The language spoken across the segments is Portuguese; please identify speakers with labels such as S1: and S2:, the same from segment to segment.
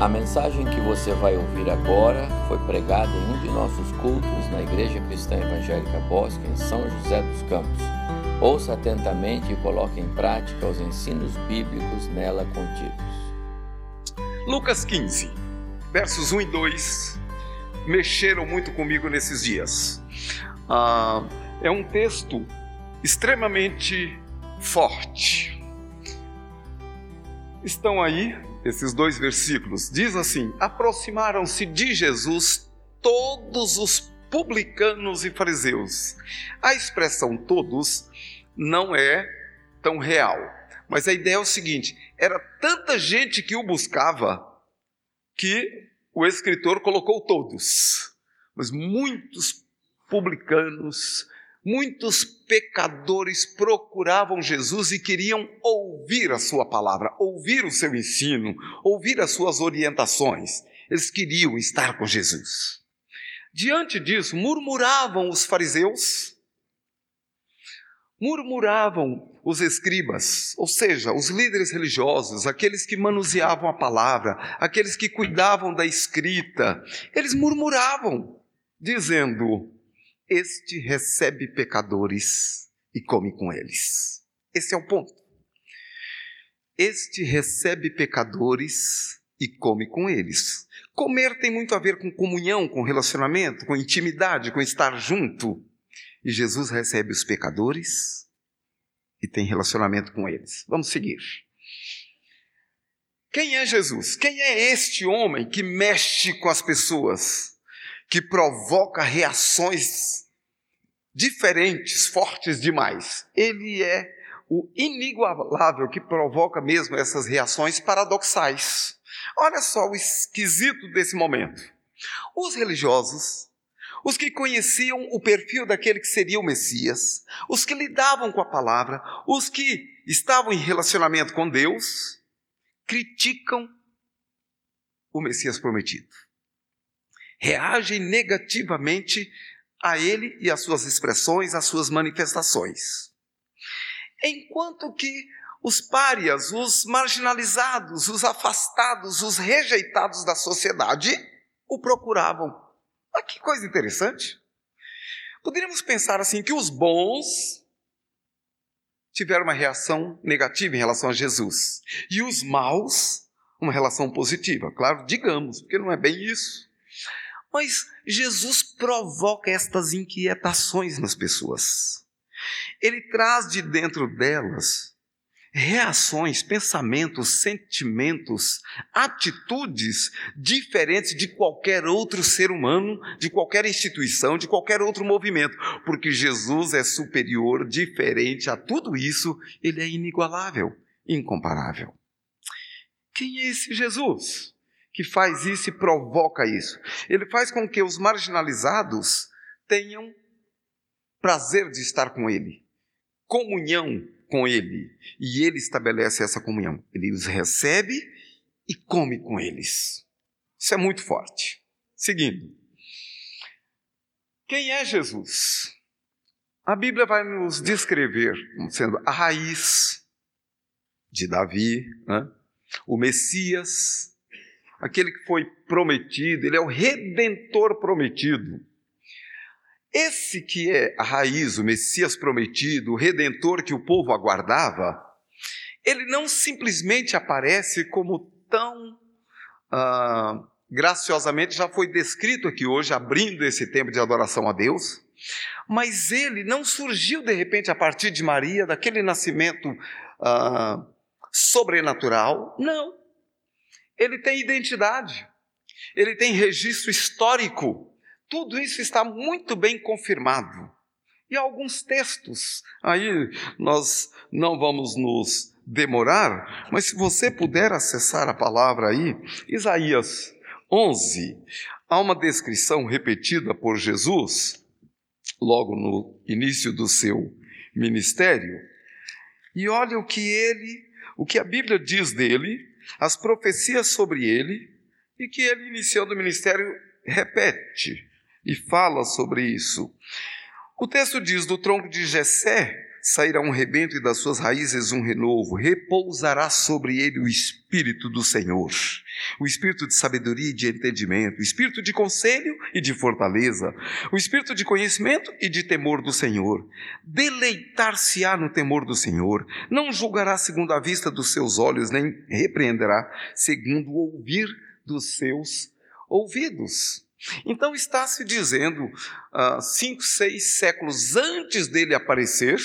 S1: A mensagem que você vai ouvir agora foi pregada em um de nossos cultos na Igreja Cristã Evangélica Bosque, em São José dos Campos. Ouça atentamente e coloque em prática os ensinos bíblicos nela contidos.
S2: Lucas 15, versos 1 e 2 mexeram muito comigo nesses dias. Ah, é um texto extremamente forte. Estão aí esses dois versículos. Diz assim: Aproximaram-se de Jesus todos os publicanos e fariseus. A expressão todos não é tão real, mas a ideia é o seguinte: era tanta gente que o buscava que o escritor colocou todos, mas muitos publicanos, muitos pecadores procuravam Jesus e queriam ouvir a sua palavra, ouvir o seu ensino, ouvir as suas orientações. Eles queriam estar com Jesus. Diante disso, murmuravam os fariseus, murmuravam os escribas, ou seja, os líderes religiosos, aqueles que manuseavam a palavra, aqueles que cuidavam da escrita, eles murmuravam, dizendo: Este recebe pecadores e come com eles. Esse é o ponto. Este recebe pecadores e come com eles. Comer tem muito a ver com comunhão, com relacionamento, com intimidade, com estar junto. E Jesus recebe os pecadores e tem relacionamento com eles. Vamos seguir. Quem é Jesus? Quem é este homem que mexe com as pessoas, que provoca reações diferentes, fortes demais? Ele é o inigualável que provoca mesmo essas reações paradoxais. Olha só o esquisito desse momento. Os religiosos os que conheciam o perfil daquele que seria o Messias, os que lidavam com a palavra, os que estavam em relacionamento com Deus, criticam o Messias prometido. Reagem negativamente a ele e às suas expressões, às suas manifestações. Enquanto que os párias, os marginalizados, os afastados, os rejeitados da sociedade o procuravam Olha que coisa interessante. Poderíamos pensar assim que os bons tiveram uma reação negativa em relação a Jesus e os maus uma relação positiva. Claro, digamos, porque não é bem isso. Mas Jesus provoca estas inquietações nas pessoas. Ele traz de dentro delas reações, pensamentos, sentimentos, atitudes diferentes de qualquer outro ser humano, de qualquer instituição, de qualquer outro movimento, porque Jesus é superior, diferente a tudo isso, ele é inigualável, incomparável. Quem é esse Jesus que faz isso e provoca isso? Ele faz com que os marginalizados tenham prazer de estar com ele, comunhão com ele e ele estabelece essa comunhão. Ele os recebe e come com eles. Isso é muito forte. Seguindo. Quem é Jesus? A Bíblia vai nos descrever como sendo a raiz de Davi, né? o Messias, aquele que foi prometido, ele é o redentor prometido. Esse que é a raiz, o Messias prometido, o redentor que o povo aguardava, ele não simplesmente aparece como tão ah, graciosamente já foi descrito aqui hoje, abrindo esse tempo de adoração a Deus, mas ele não surgiu de repente a partir de Maria, daquele nascimento ah, sobrenatural, não. Ele tem identidade, ele tem registro histórico. Tudo isso está muito bem confirmado. E alguns textos, aí nós não vamos nos demorar, mas se você puder acessar a palavra aí, Isaías 11, há uma descrição repetida por Jesus, logo no início do seu ministério, e olha o que ele, o que a Bíblia diz dele, as profecias sobre ele, e que ele, iniciando o ministério, repete e fala sobre isso. O texto diz: do tronco de Jessé sairá um rebento e das suas raízes um renovo. Repousará sobre ele o espírito do Senhor, o espírito de sabedoria e de entendimento, o espírito de conselho e de fortaleza, o espírito de conhecimento e de temor do Senhor. Deleitar-se-á no temor do Senhor, não julgará segundo a vista dos seus olhos, nem repreenderá segundo o ouvir dos seus ouvidos. Então está se dizendo, uh, cinco, seis séculos antes dele aparecer,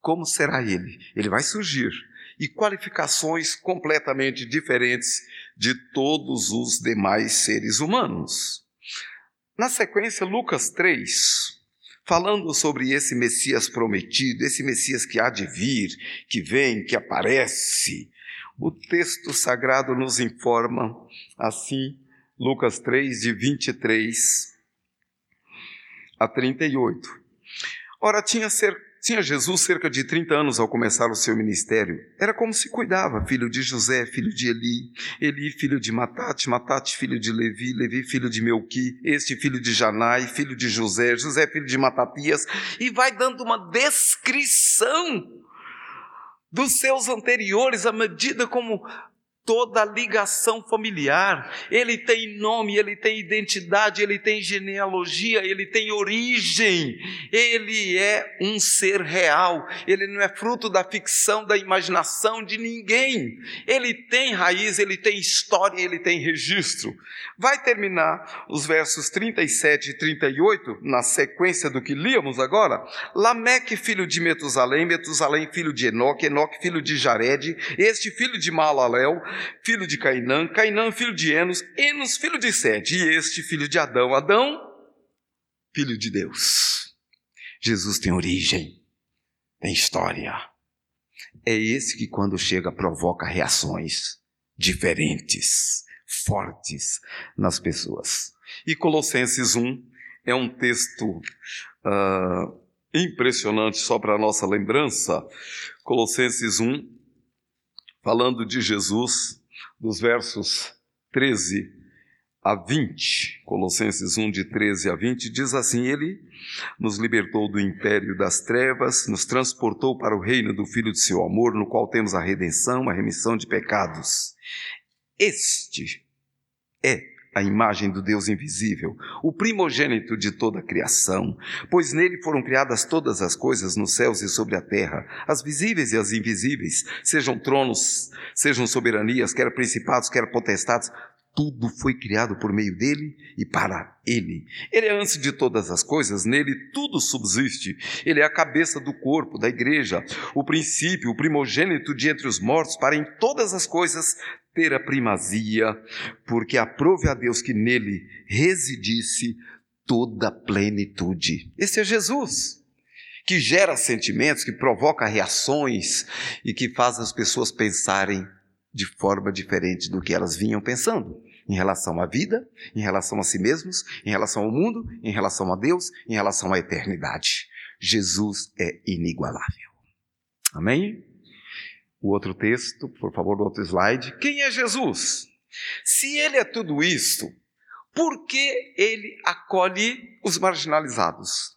S2: como será ele? Ele vai surgir e qualificações completamente diferentes de todos os demais seres humanos. Na sequência, Lucas 3, falando sobre esse Messias prometido, esse Messias que há de vir, que vem, que aparece, o texto sagrado nos informa assim Lucas 3, de 23 a 38. Ora, tinha, ser, tinha Jesus cerca de 30 anos ao começar o seu ministério. Era como se cuidava, filho de José, filho de Eli, Eli, filho de Matate, Matate, filho de Levi, Levi, filho de Melqui, este filho de Janai, filho de José, José, filho de Matatias, e vai dando uma descrição dos seus anteriores à medida como toda ligação familiar. Ele tem nome, ele tem identidade, ele tem genealogia, ele tem origem. Ele é um ser real. Ele não é fruto da ficção, da imaginação de ninguém. Ele tem raiz, ele tem história, ele tem registro. Vai terminar os versos 37 e 38, na sequência do que líamos agora. Lameque, filho de Metusalém, Metusalém, filho de Enoque, Enoque, filho de Jared, este filho de Malalel, filho de Cainã, Cainã, filho de Enos, Enos, filho de Sete, e este, filho de Adão, Adão, filho de Deus. Jesus tem origem, tem história. É esse que, quando chega, provoca reações diferentes, fortes nas pessoas. E Colossenses 1 é um texto uh, impressionante, só para nossa lembrança. Colossenses 1, falando de Jesus, dos versos 13 a 20, Colossenses 1, de 13 a 20, diz assim: Ele nos libertou do império das trevas, nos transportou para o reino do Filho de seu amor, no qual temos a redenção, a remissão de pecados. Este é a imagem do Deus invisível, o primogênito de toda a criação, pois nele foram criadas todas as coisas nos céus e sobre a terra, as visíveis e as invisíveis, sejam tronos, sejam soberanias, quer principados, quer potestades, tudo foi criado por meio dele e para ele. Ele é antes de todas as coisas, nele tudo subsiste. Ele é a cabeça do corpo, da igreja, o princípio, o primogênito de entre os mortos, para em todas as coisas ter a primazia, porque aprove a Deus que nele residisse toda a plenitude. Esse é Jesus, que gera sentimentos, que provoca reações e que faz as pessoas pensarem de forma diferente do que elas vinham pensando em relação à vida, em relação a si mesmos, em relação ao mundo, em relação a Deus, em relação à eternidade. Jesus é inigualável. Amém? O outro texto, por favor, o outro slide. Quem é Jesus? Se ele é tudo isto, por que ele acolhe os marginalizados?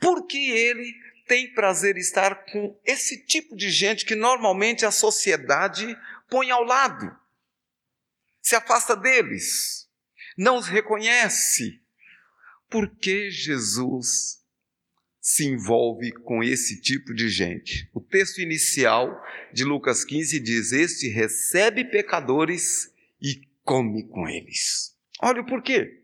S2: Por que ele tem prazer em estar com esse tipo de gente que normalmente a sociedade põe ao lado, se afasta deles, não os reconhece. Por que Jesus se envolve com esse tipo de gente? O texto inicial de Lucas 15 diz: Este recebe pecadores e come com eles. Olha o porquê.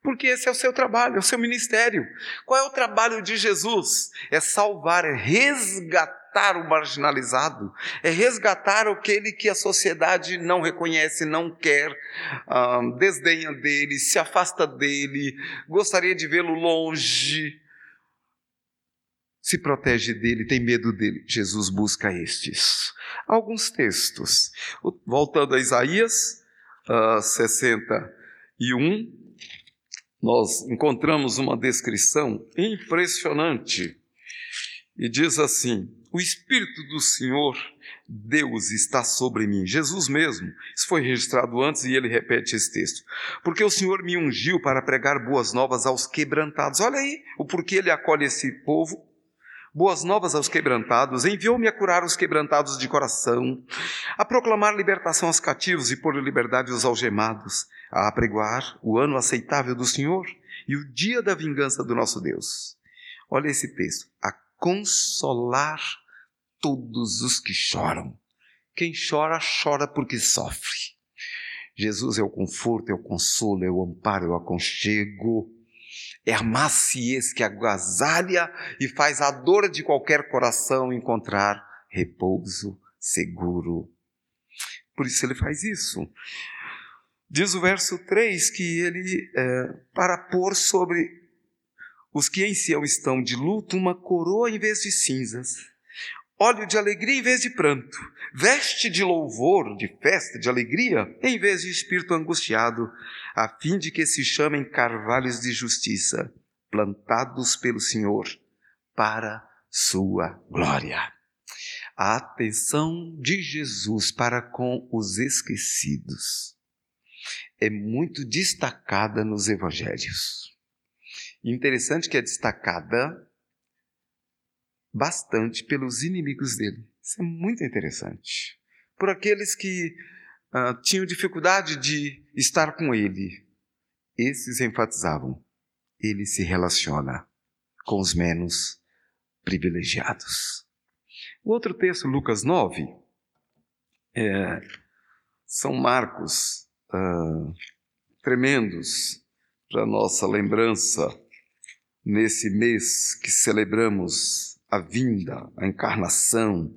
S2: Porque esse é o seu trabalho, é o seu ministério. Qual é o trabalho de Jesus? É salvar, é resgatar o marginalizado, é resgatar aquele que a sociedade não reconhece, não quer, desdenha dele, se afasta dele, gostaria de vê-lo longe, se protege dele, tem medo dele. Jesus busca estes. Alguns textos. Voltando a Isaías uh, 61, nós encontramos uma descrição impressionante. E diz assim: o Espírito do Senhor, Deus, está sobre mim. Jesus mesmo. Isso foi registrado antes e ele repete esse texto. Porque o Senhor me ungiu para pregar boas novas aos quebrantados. Olha aí o porquê ele acolhe esse povo. Boas novas aos quebrantados, enviou-me a curar os quebrantados de coração, a proclamar libertação aos cativos e pôr liberdade os algemados, a apregoar o ano aceitável do Senhor e o dia da vingança do nosso Deus. Olha esse texto, a consolar todos os que choram. Quem chora, chora porque sofre. Jesus é o conforto, é o consolo, é o amparo, é o aconchego é a maciez que agasalha e faz a dor de qualquer coração encontrar repouso seguro. Por isso ele faz isso. Diz o verso 3 que ele, é, para pôr sobre os que em Sião estão de luto, uma coroa em vez de cinzas óleo de alegria em vez de pranto, veste de louvor, de festa, de alegria, em vez de espírito angustiado, a fim de que se chamem carvalhos de justiça, plantados pelo Senhor para sua glória. A atenção de Jesus para com os esquecidos é muito destacada nos evangelhos. Interessante que é destacada bastante pelos inimigos dele. Isso é muito interessante. Por aqueles que uh, tinham dificuldade de estar com ele, esses enfatizavam: ele se relaciona com os menos privilegiados. O outro texto, Lucas 9, é, são marcos uh, tremendos para nossa lembrança nesse mês que celebramos a vinda, a encarnação,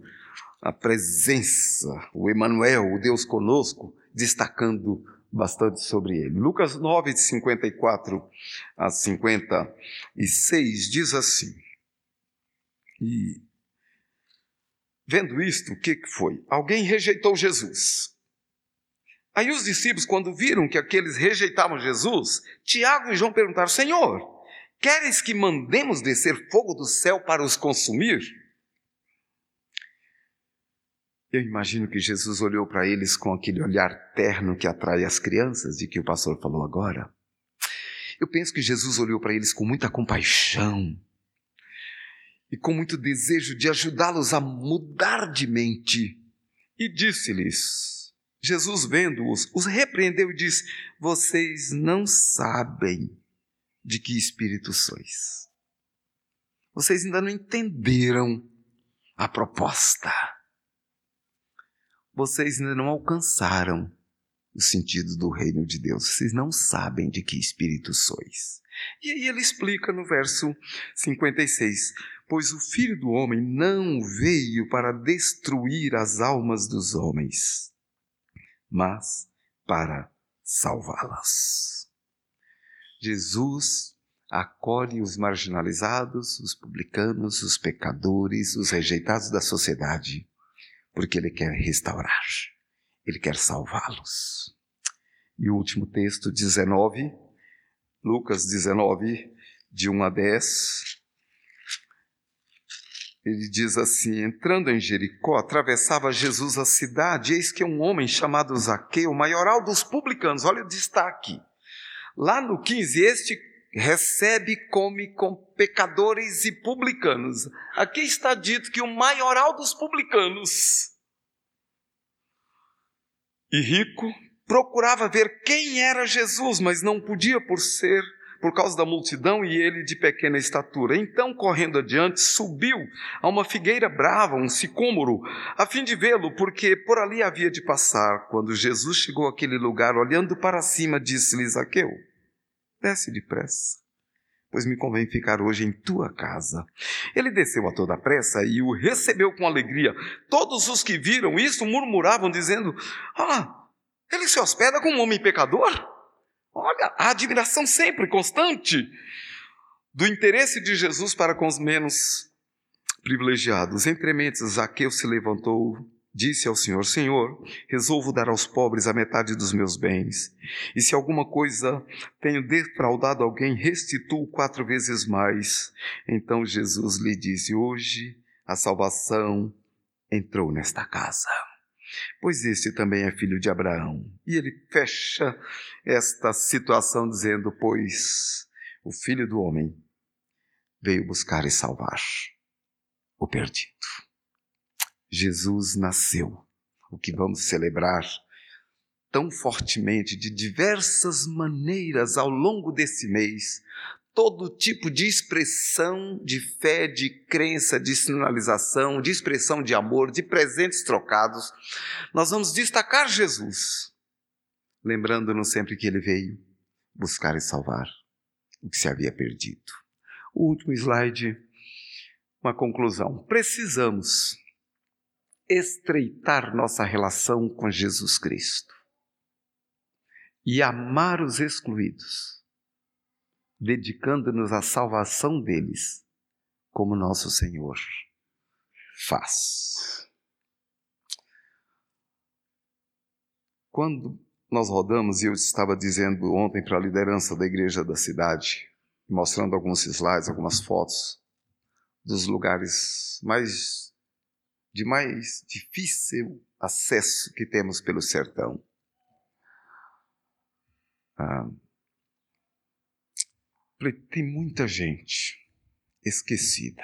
S2: a presença, o Emanuel, o Deus conosco, destacando bastante sobre ele. Lucas 9, de 54 a 56, diz assim. E vendo isto, o que foi? Alguém rejeitou Jesus. Aí os discípulos, quando viram que aqueles rejeitavam Jesus, Tiago e João perguntaram: Senhor, Queres que mandemos descer fogo do céu para os consumir? Eu imagino que Jesus olhou para eles com aquele olhar terno que atrai as crianças, de que o pastor falou agora. Eu penso que Jesus olhou para eles com muita compaixão e com muito desejo de ajudá-los a mudar de mente. E disse-lhes: Jesus, vendo-os, os repreendeu e disse: Vocês não sabem de que espírito sois. Vocês ainda não entenderam a proposta. Vocês ainda não alcançaram o sentido do reino de Deus. Vocês não sabem de que espírito sois. E aí ele explica no verso 56: Pois o filho do homem não veio para destruir as almas dos homens, mas para salvá-las. Jesus acolhe os marginalizados, os publicanos, os pecadores, os rejeitados da sociedade, porque Ele quer restaurar, Ele quer salvá-los. E o último texto, 19, Lucas 19, de 1 a 10. Ele diz assim: Entrando em Jericó, atravessava Jesus a cidade, eis que um homem chamado Zaqueu, maioral dos publicanos, olha o destaque, Lá no 15, este recebe come com pecadores e publicanos. Aqui está dito que o maioral dos publicanos e rico procurava ver quem era Jesus, mas não podia por ser por causa da multidão e ele de pequena estatura. Então, correndo adiante, subiu a uma figueira brava, um sicômoro, a fim de vê-lo, porque por ali havia de passar. Quando Jesus chegou àquele lugar, olhando para cima, disse-lhe Zaqueu: Desce depressa, pois me convém ficar hoje em tua casa. Ele desceu a toda pressa e o recebeu com alegria. Todos os que viram isso murmuravam, dizendo: Ah, ele se hospeda com um homem pecador? Olha, a admiração sempre constante do interesse de Jesus para com os menos privilegiados. Entre mentes, Zaqueu se levantou, disse ao Senhor: Senhor, resolvo dar aos pobres a metade dos meus bens. E se alguma coisa tenho defraudado alguém, restituo quatro vezes mais. Então Jesus lhe disse: Hoje a salvação entrou nesta casa pois este também é filho de Abraão. E ele fecha esta situação dizendo: Pois o filho do homem veio buscar e salvar o perdido. Jesus nasceu, o que vamos celebrar tão fortemente, de diversas maneiras ao longo desse mês, todo tipo de expressão de fé, de crença, de sinalização, de expressão de amor, de presentes trocados, nós vamos destacar Jesus, lembrando-nos sempre que ele veio buscar e salvar o que se havia perdido. O último slide, uma conclusão. Precisamos estreitar nossa relação com Jesus Cristo e amar os excluídos, dedicando-nos à salvação deles, como nosso Senhor faz. Quando nós rodamos, e eu estava dizendo ontem para a liderança da igreja da cidade, mostrando alguns slides, algumas fotos dos lugares mais de mais difícil acesso que temos pelo sertão. Ah, tem muita gente esquecida.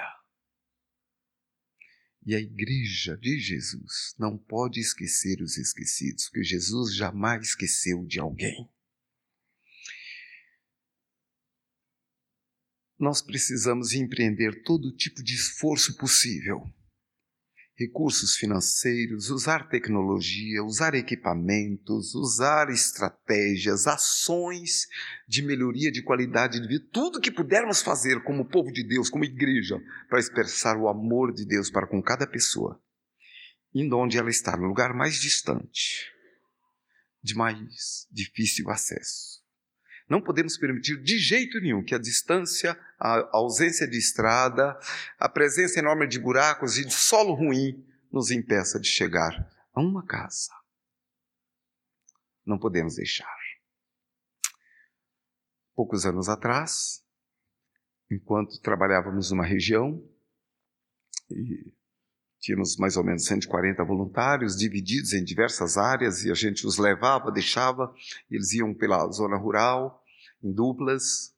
S2: E a igreja de Jesus não pode esquecer os esquecidos, porque Jesus jamais esqueceu de alguém. Nós precisamos empreender todo tipo de esforço possível recursos financeiros, usar tecnologia, usar equipamentos, usar estratégias, ações de melhoria de qualidade de vida, tudo que pudermos fazer como povo de Deus, como igreja, para expressar o amor de Deus para com cada pessoa, indo onde ela está, no lugar mais distante, de mais difícil acesso. Não podemos permitir de jeito nenhum que a distância, a ausência de estrada, a presença enorme de buracos e de solo ruim nos impeça de chegar a uma casa. Não podemos deixar. Poucos anos atrás, enquanto trabalhávamos numa região e tínhamos mais ou menos 140 voluntários divididos em diversas áreas e a gente os levava, deixava, eles iam pela zona rural em duplas.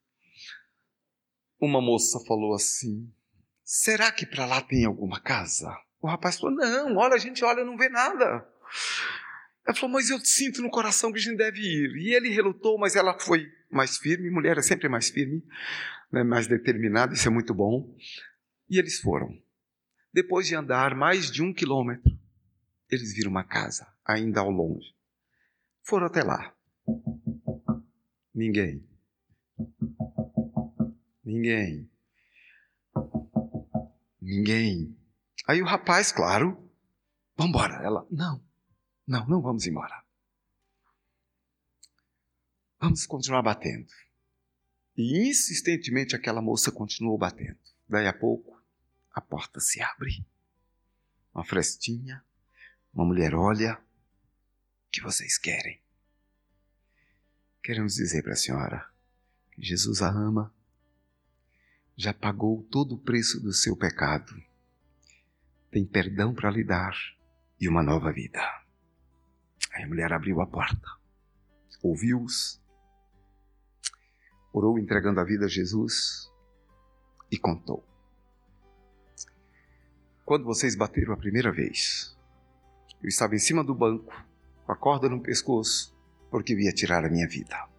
S2: Uma moça falou assim: Será que para lá tem alguma casa? O rapaz falou: Não, olha, a gente olha não vê nada. Ela falou: Mas eu sinto no coração que a gente deve ir. E ele relutou, mas ela foi mais firme. Mulher é sempre mais firme, né, mais determinada, isso é muito bom. E eles foram. Depois de andar mais de um quilômetro, eles viram uma casa, ainda ao longe. Foram até lá. Ninguém. Ninguém. Ninguém. Aí o rapaz, claro, vamos embora. Ela, não, não, não vamos embora. Vamos continuar batendo. E insistentemente aquela moça continuou batendo. Daí a pouco, a porta se abre. Uma frestinha, uma mulher olha. O que vocês querem? Queremos dizer para a senhora Jesus a ama, já pagou todo o preço do seu pecado, tem perdão para lhe dar e uma nova vida. Aí a mulher abriu a porta, ouviu-os, orou entregando a vida a Jesus e contou. Quando vocês bateram a primeira vez, eu estava em cima do banco, com a corda no pescoço, porque ia tirar a minha vida.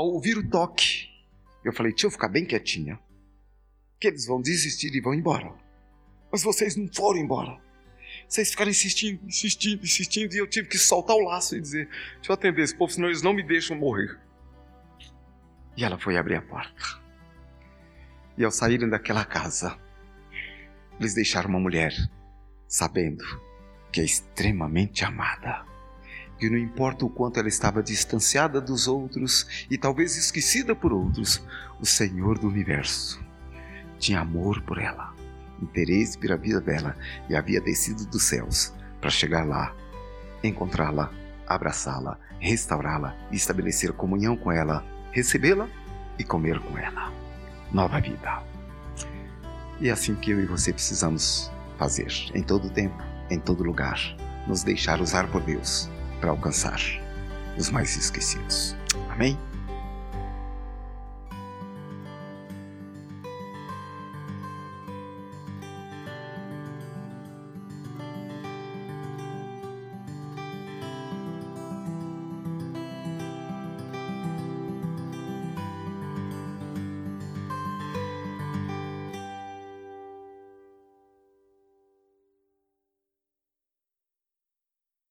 S2: Ao ouvir o toque, eu falei: deixa eu ficar bem quietinha, que eles vão desistir e vão embora. Mas vocês não foram embora. Vocês ficaram insistindo, insistindo, insistindo, e eu tive que soltar o laço e dizer: deixa eu atender esse povo, senão eles não me deixam morrer. E ela foi abrir a porta. E ao saírem daquela casa, eles deixaram uma mulher sabendo que é extremamente amada que não importa o quanto ela estava distanciada dos outros e talvez esquecida por outros, o Senhor do universo tinha amor por ela, interesse pela vida dela e havia descido dos céus para chegar lá, encontrá-la, abraçá-la, restaurá-la, estabelecer comunhão com ela, recebê-la e comer com ela. Nova vida. E é assim que eu e você precisamos fazer, em todo tempo, em todo lugar, nos deixar usar por Deus para alcançar os mais esquecidos. Amém?